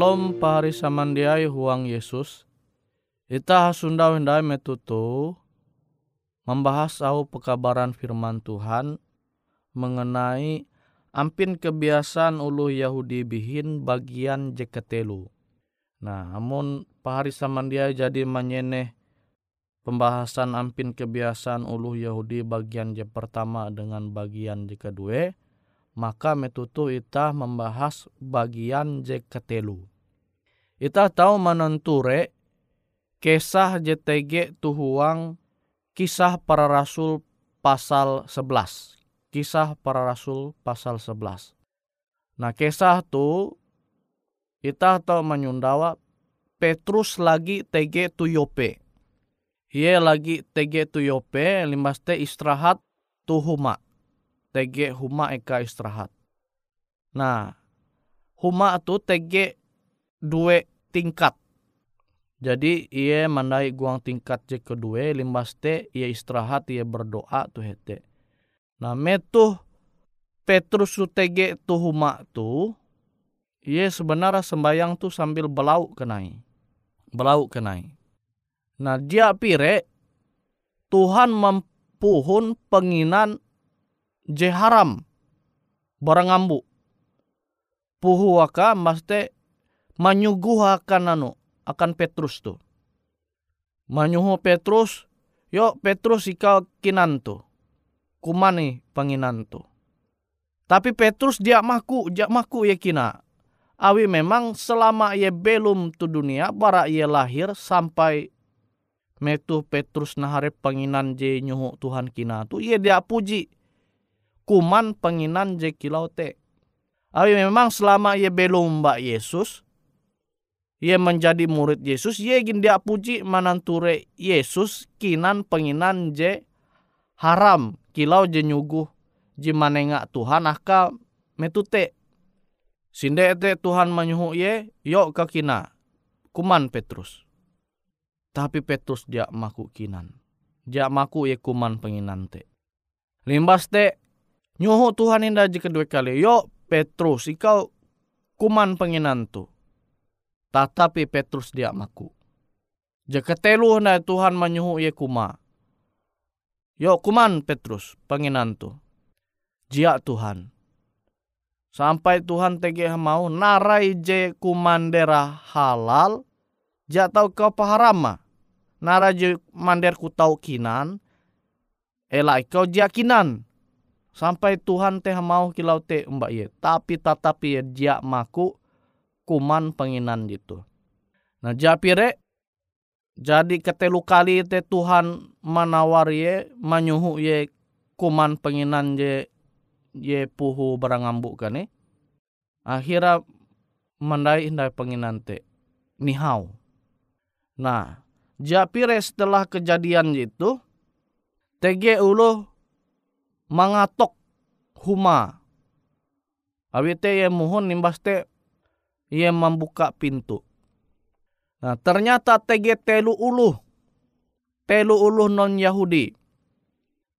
Shalom pahari samandiai huang Yesus. Ita hasundau hendai metutu membahas au pekabaran firman Tuhan mengenai ampin kebiasaan ulu Yahudi bihin bagian jeketelu. Nah, amun pahari samandiai jadi menyeneh pembahasan ampin kebiasaan ulu Yahudi bagian je pertama dengan bagian je kedua, maka metutu ita membahas bagian je ketelu. Ita tahu menenture kisah JTG tuhuang kisah para rasul pasal 11. Kisah para rasul pasal 11. Nah kisah tu kita tahu menyundawa Petrus lagi TG tu Yope. Ia lagi TG tu Yope, te istirahat tu TG huma eka istirahat. Nah, huma tu TG dua tingkat. Jadi ia mandai guang tingkat je kedua limbas te ia istirahat ia berdoa tu hete. Nah metu Petrus tu tege tu huma tu ia sebenarnya sembayang tu sambil belau kenai. Belau kenai. Nah dia pire Tuhan mempuhun penginan je haram barang ambu. Puhu waka maste manyuguhakan anu akan Petrus tu. Manyuhu Petrus, yo Petrus ikau kinan tu. Kumani penginan tu. Tapi Petrus dia maku, dia maku ya kina. Awi memang selama ia belum tu dunia, bara ia lahir sampai metu Petrus nahare penginan je nyuhu Tuhan kina tu, ia dia puji. Kuman penginan je kilau te. Awi memang selama ia belum mbak Yesus, ia menjadi murid Yesus, ia ingin dia puji mananture Yesus kinan penginan je haram kilau je nyuguh je manenga Tuhan aka metute. Sinde te Tuhan menyuhu ye, yuk ke kina. Kuman Petrus. Tapi Petrus dia maku kinan. Dia maku ye kuman penginan te. Limbas te, nyuhu Tuhan indah je kedua kali. Yuk Petrus, ikau kuman penginan tu tetapi Petrus dia maku. Jika telu na Tuhan menyuhu ye kuma. Yo kuman Petrus penginan tu. Jia Tuhan. Sampai Tuhan tege mau narai je kumandera halal. Jia tau kau paharama. Narai je mander ku tau kinan. Elai kau jia kinan. Sampai Tuhan teh mau kilau te mbak ye. Tapi tetapi ye jia maku kuman penginan gitu. Nah japire jadi ketelu kali te Tuhan menawar ye menyuhu ye kuman penginan ye ye puhu berangambu kan eh. Akhirnya mandai indai penginan te nihau. Nah japire setelah kejadian itu TG ulu mangatok huma. Awite ye muhun nimbas te ia membuka pintu. Nah, ternyata TG telu uluh. Telu uluh non Yahudi.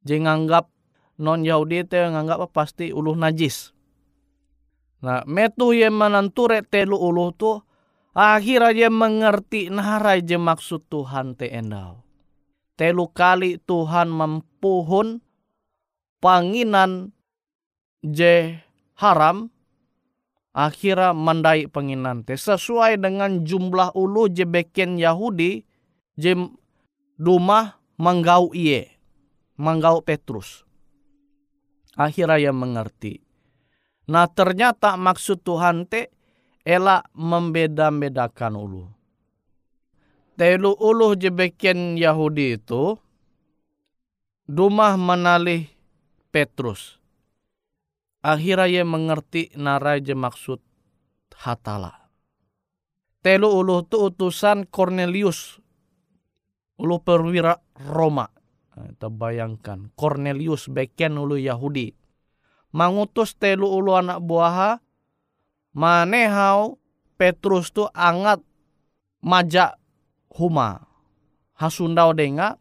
Jadi nganggap non Yahudi itu nganggap pasti uluh najis. Nah, metu yang menanture telu uluh tu akhirnya dia mengerti narai je maksud Tuhan te endau. Telu kali Tuhan mempuhun panginan je haram akhirnya mandai penginan. Te sesuai dengan jumlah ulu jebeken Yahudi jem rumah menggau iye menggau Petrus. Akhirnya ia mengerti. Nah ternyata maksud Tuhan te elak membeda-bedakan ulu. Telu ulu jebeken Yahudi itu rumah menalih Petrus akhirnya ia mengerti naraja maksud hatala. Telu ulu tu utusan Cornelius. Ulu perwira Roma. Nah, kita bayangkan. Cornelius beken ulu Yahudi. Mangutus telu ulu anak buaha. Manehau Petrus tu angat majak huma. Hasundau denga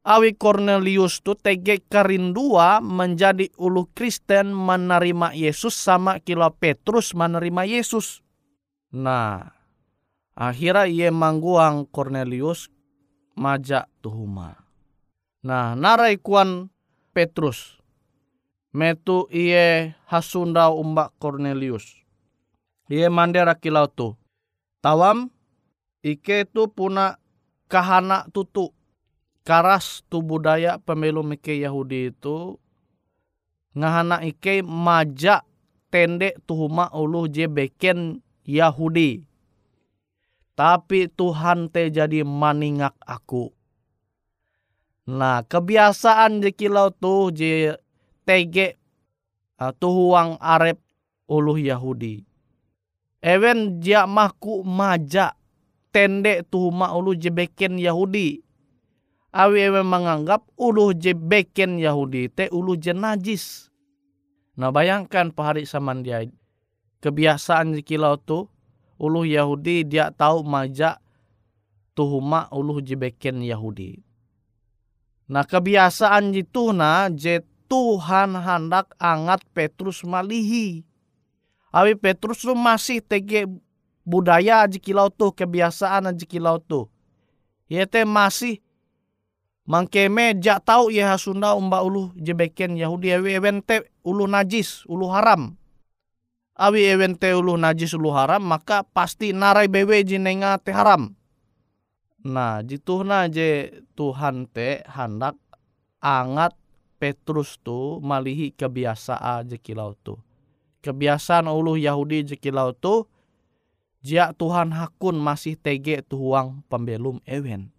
Awi Cornelius tu tege karindua menjadi ulu Kristen menerima Yesus sama kilo Petrus menerima Yesus. Nah, akhirnya ia mangguang Cornelius majak tuhuma. Nah, narai kuan Petrus. Metu iye hasunda umbak Cornelius. Iye mandera kilau tu. Tawam, ike tu puna kahana tutu karas tu budaya pemilu Mike Yahudi itu ngahana ike majak tende tuhuma ulu je beken Yahudi. Tapi Tuhan te jadi maningak aku. Nah kebiasaan je kilau tu je tege uh, tuhuang arep ulu Yahudi. Ewen dia mahku majak tende tuhuma ulu je beken Yahudi awi ewe menganggap ulu je beken Yahudi te ulu je najis. Nah bayangkan pahari saman dia kebiasaan kilau tu ulu Yahudi dia tahu majak tuhuma uluh jebeken Yahudi. Nah kebiasaan itu na je Tuhan hendak angat Petrus malihi. Awi Petrus tu masih tege budaya aji kilau tu kebiasaan aji kilau tu. Yete masih mangkeme jak tahu ya Sunda umba ulu jebeken Yahudi awi evente ulu najis ulu haram. Awi evente ulu najis ulu haram maka pasti narai bewe jinenga te haram. Nah jitu na je Tuhan te hendak angat Petrus tu malihi kebiasaan jekilau tu. Kebiasaan ulu Yahudi jekilau tu jia Tuhan hakun masih tege tuhuang pembelum ewen.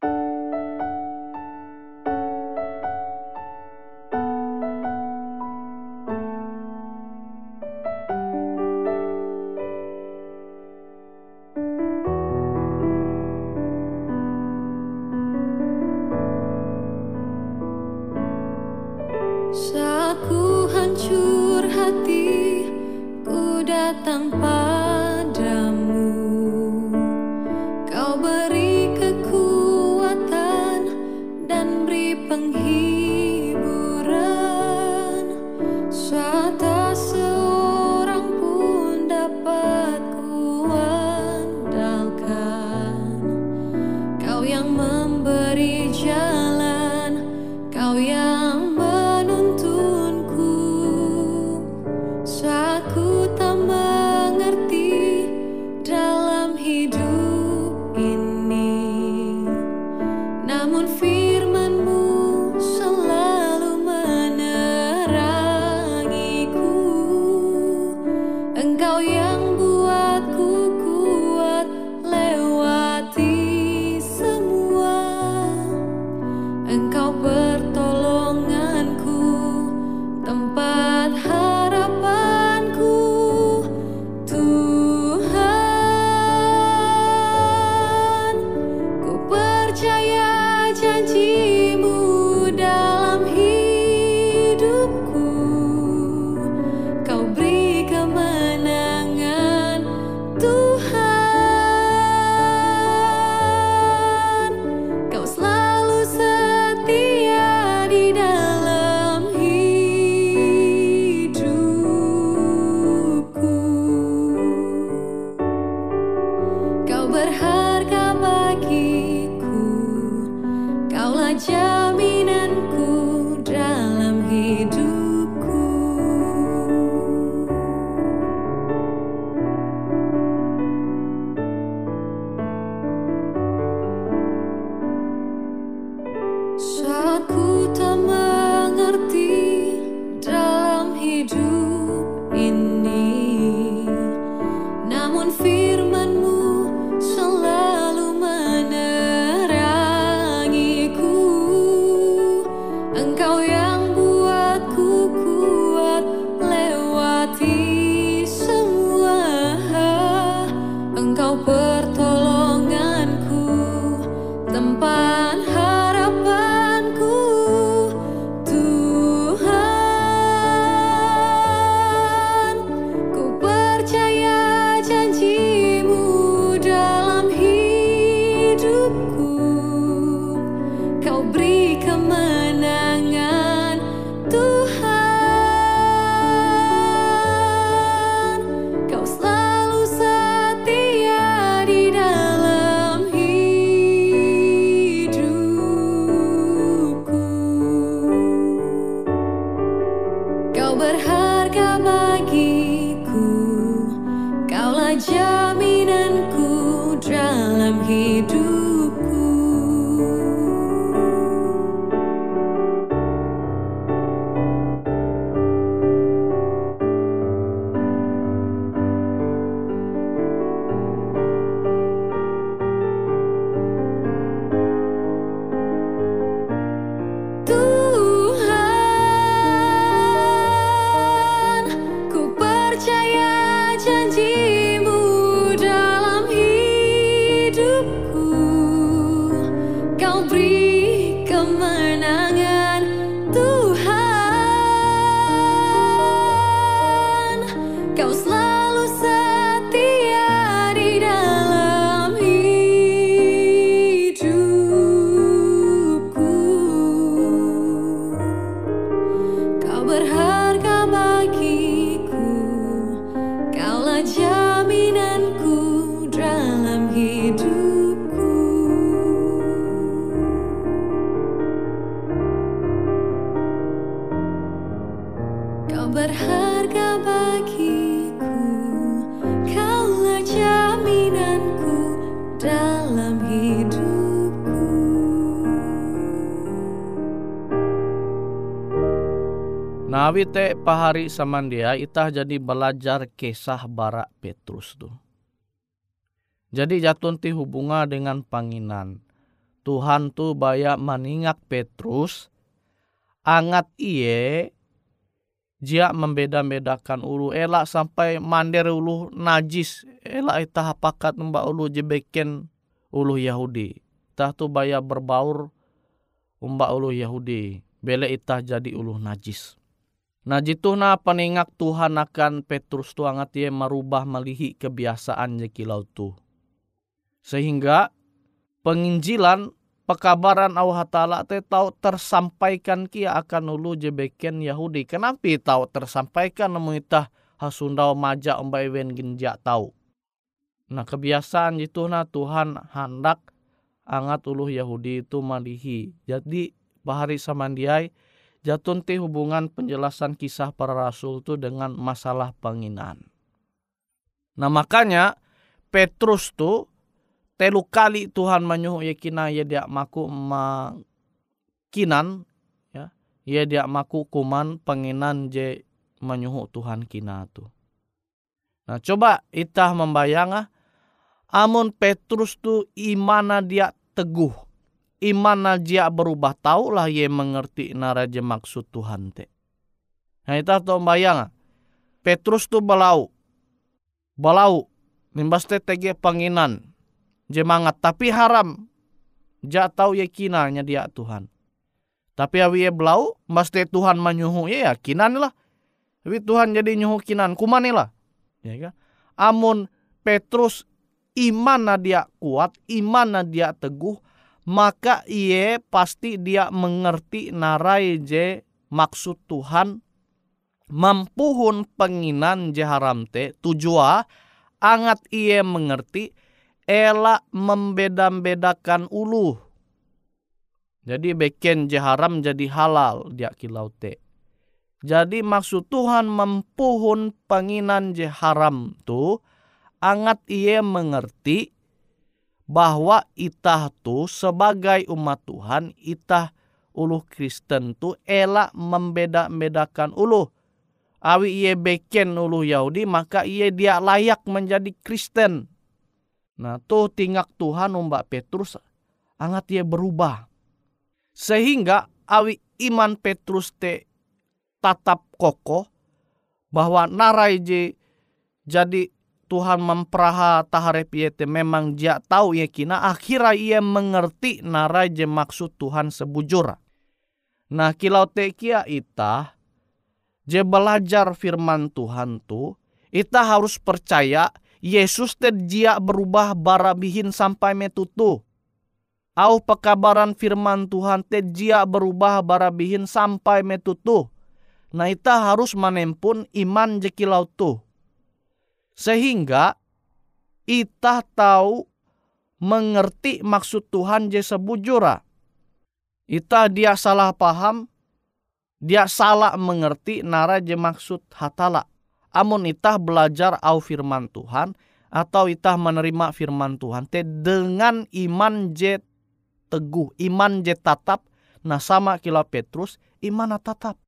Janjimu dalam berharga bagiku jaminanku dalam hidupku Nawi te pahari samandia itah jadi belajar kisah bara Petrus tuh. Jadi jatun ti hubunga dengan panginan. Tuhan tu baya meningak Petrus angat iye jia membeda-bedakan ulu elak sampai mander ulu najis elak itah pakat mbak ulu jebeken ulu Yahudi. Itah tu baya berbaur umbak ulu Yahudi. Bele itah jadi ulu najis. Nah jitu na peningak Tuhan akan Petrus tu angat ia merubah melihi kebiasaan kilau tu. Sehingga penginjilan pekabaran Allah Ta'ala te tahu tersampaikan kia akan ulu jebeken Yahudi. Kenapa tahu tersampaikan namun itah hasundau maja umbai wen genja tahu. Nah kebiasaan itu na Tuhan hendak angat ulu Yahudi itu malihi. Jadi bahari samandiai jatun ti hubungan penjelasan kisah para rasul itu dengan masalah penginan. Nah makanya Petrus tuh telu kali Tuhan menyuruh yakina ya dia maku makinan ya ya dia maku kuman penginan je menyuruh Tuhan kina tu. Nah coba itah membayang ah, amun Petrus tu imana dia teguh iman dia berubah tahu lah ye mengerti naraja maksud Tuhan te. Nah itu tuh bayang Petrus tu balau balau nimbas te tege panginan jemangat tapi haram ja tahu yakinannya dia Tuhan. Tapi awi belau mas te Tuhan menyuhu ye yakinan lah. Tapi Tuhan jadi nyuhu kinan kumane lah. Ya kan? Amun Petrus iman dia kuat, iman dia teguh, maka ia pasti dia mengerti narai je maksud Tuhan mampuhun penginan je haram te tujua angat ia mengerti elak membeda-bedakan ulu jadi beken je haram jadi halal dia kilau te jadi maksud Tuhan mampuhun penginan je haram tu angat ia mengerti bahwa itah tu sebagai umat Tuhan itah uluh Kristen tu elak membeda-bedakan uluh. Awi ia beken uluh Yahudi maka ia dia layak menjadi Kristen. Nah tuh tingak Tuhan umbak Petrus angat ia berubah. Sehingga awi iman Petrus te tatap kokoh bahwa narai je jadi Tuhan memperaha taharep yete memang dia tahu ya kina akhirnya ia mengerti narai je maksud Tuhan sebujur. Nah kilau tekia ita je belajar firman Tuhan tu ita harus percaya Yesus te dia berubah barabihin sampai metutu. Au pekabaran firman Tuhan te dia berubah barabihin sampai metutu. Nah ita harus menempun iman je kilau tu sehingga kita tahu mengerti maksud Tuhan je sebujura. Ita dia salah paham, dia salah mengerti nara je maksud hatala. Amun itah belajar au firman Tuhan atau itah menerima firman Tuhan te dengan iman je teguh, iman je tatap, nah sama kila Petrus, iman tatap.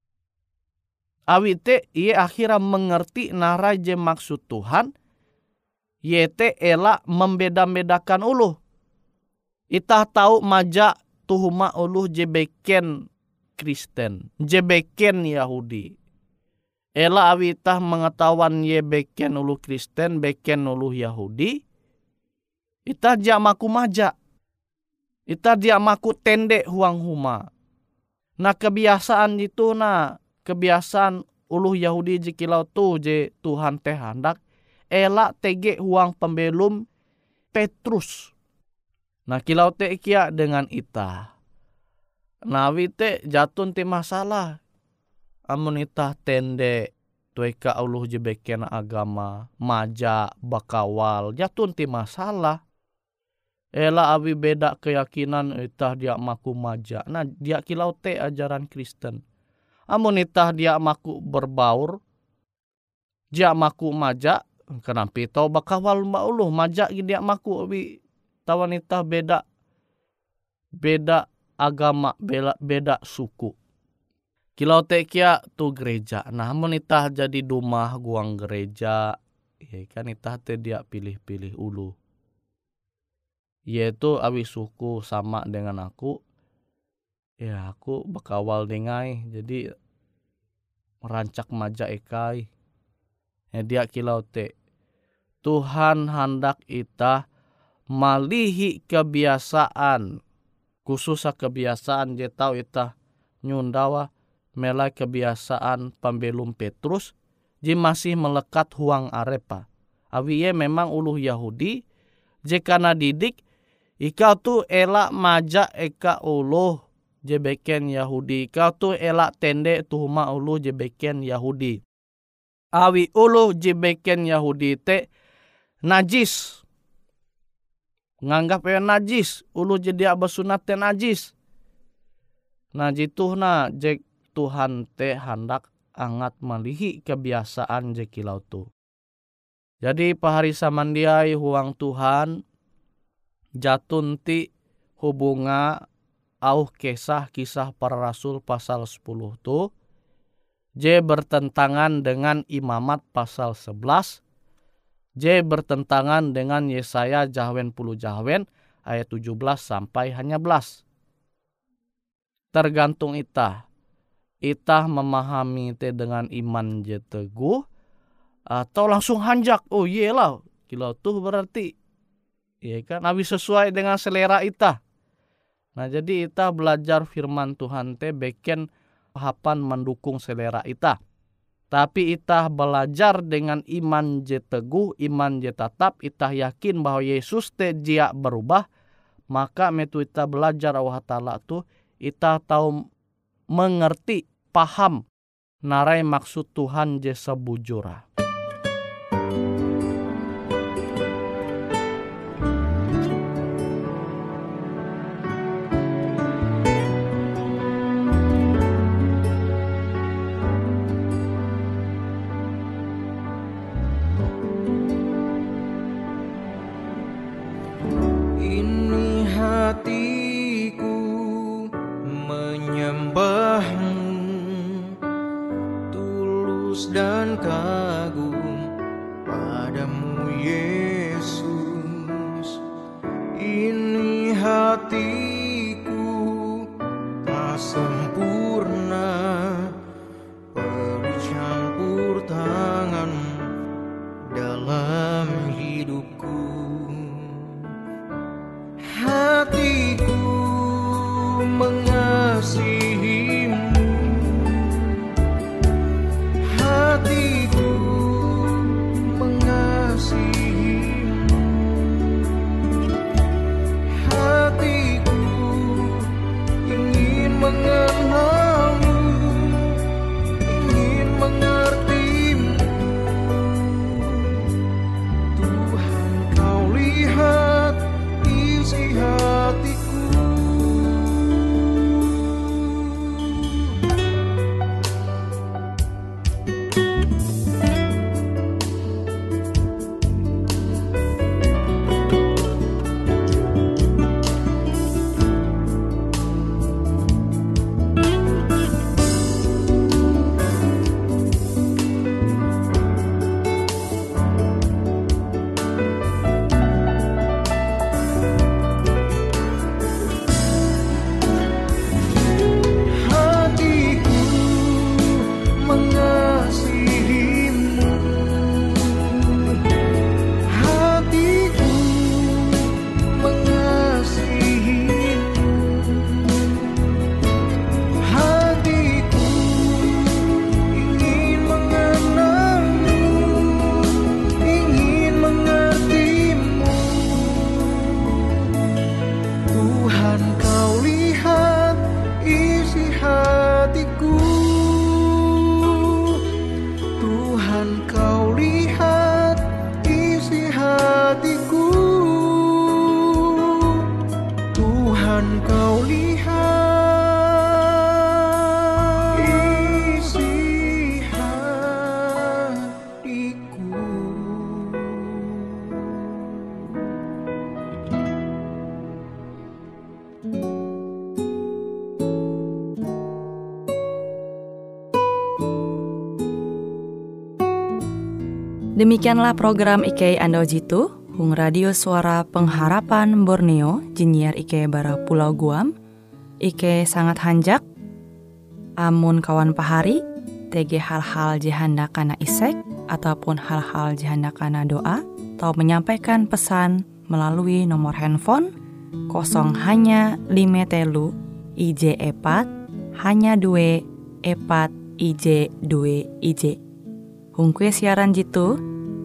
Awite ia akhirnya mengerti naraje maksud Tuhan. Yete ela membeda-bedakan ulu. Itah tahu maja tuhuma ulu jebeken Kristen, jebeken Yahudi. Ela awitah mengetahuan ye beken ulu Kristen, beken ulu Yahudi. Itah dia maku maja. Itah dia maku tende huang huma. Nah kebiasaan itu nah kebiasaan uluh Yahudi jikilau tu je Tuhan teh hendak elak tege huang pembelum Petrus. Nah kilau te kia dengan ita. Nawi te jatun te masalah. Amun itah tende tuika uluh je beken agama maja bakawal jatun ti masalah Ela abi beda keyakinan itah dia maku maja. Nah dia kilau te ajaran Kristen. Amun itah dia maku berbaur. Dia maku maja. Kenapa tau bakawal mbak uluh maja dia maku abi tawan itah beda beda agama beda, beda suku. Kilau te kia tu gereja. Nah amun itah jadi dumah guang gereja. Ya kan itah te dia pilih-pilih ulu. Yaitu awi suku sama dengan aku. Ya aku bekawal dengai. Jadi merancak maja ekai. Ya dia kilau te Tuhan hendak ita malihi kebiasaan. Khusus kebiasaan je tau ita nyundawa melai kebiasaan pembelum Petrus ji masih melekat huang arepa awi ye memang uluh Yahudi jika didik Ika tu elak maja eka ulu jebeken Yahudi. Ika tu elak tende tuhuma ulu jebeken Yahudi. Awi ulu jebeken Yahudi te najis. Nganggap ya najis. Ulu jadi abasunat te najis. Jitu na jek Tuhan te hendak angat malihi kebiasaan jekilau tu. Jadi pahari samandiai huang Tuhan jatun ti hubunga au kisah kisah para rasul pasal 10 tu J bertentangan dengan imamat pasal 11 J bertentangan dengan Yesaya Jahwen puluh Jahwen ayat 17 sampai hanya belas. Tergantung itah. Itah memahami te dengan iman je teguh atau langsung hanjak. Oh iyalah, kilau tuh berarti. Ya kan? Nabi sesuai dengan selera ita nah jadi ita belajar firman Tuhan te beken hapan mendukung selera ita tapi ita belajar dengan iman je teguh iman je tetap ita yakin bahwa Yesus te jia berubah maka metu ita belajar Allah Ta'ala tu ita tahu mengerti paham narai maksud Tuhan 故。akan kau lihat isi hatiku. Demikianlah program IK Ando Jitu Hung Radio Suara Pengharapan Borneo, Jinnyar IK Bara Pulau Guam, IK sangat hanjak, amun kawan pahari, TG hal-hal jihanda kana isek, ataupun hal-hal jihanda kana doa, atau menyampaikan pesan melalui nomor handphone kosong hanya lima telu IJ epat hanya dua epat IJ dua IJ. Hung kue siaran jitu,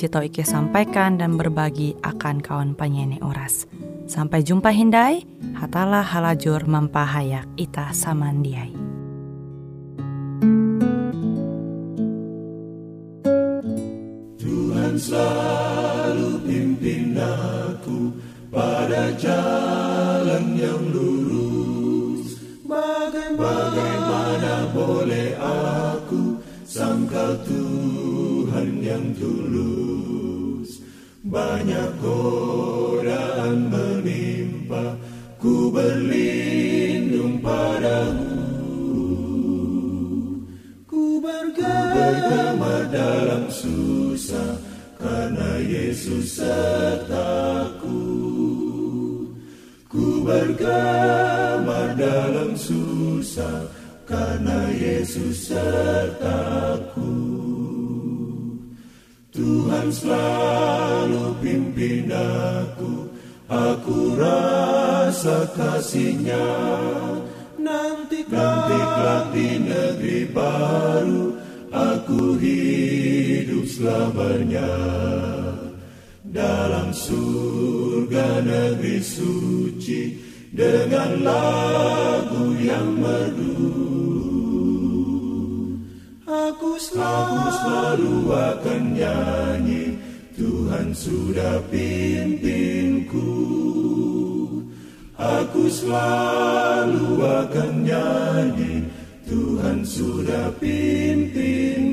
Jito Ike sampaikan dan berbagi akan kawan penyanyi oras. Sampai jumpa Hindai, hatalah halajur mempahayak ita samandiai. Tuhan selalu pimpin aku pada jalan yang lurus. Bagaimana, Bagaimana boleh aku sangkal Tuhan Tuhan yang tulus. Banyak godaan menimpa Ku berlindung padamu. Ku bergema dalam susah Karena Yesus sertaku. Ku bergema dalam susah Karena Yesus sertaku selalu pimpin aku, aku rasa kasihnya. Nanti kelak di negeri baru, aku hidup selamanya. Dalam surga negeri suci, dengan lagu yang merdu. Aku selalu, selalu akan nyanyi. Tuhan sudah pimpinku. Aku selalu akan nyanyi. Tuhan sudah pimpinku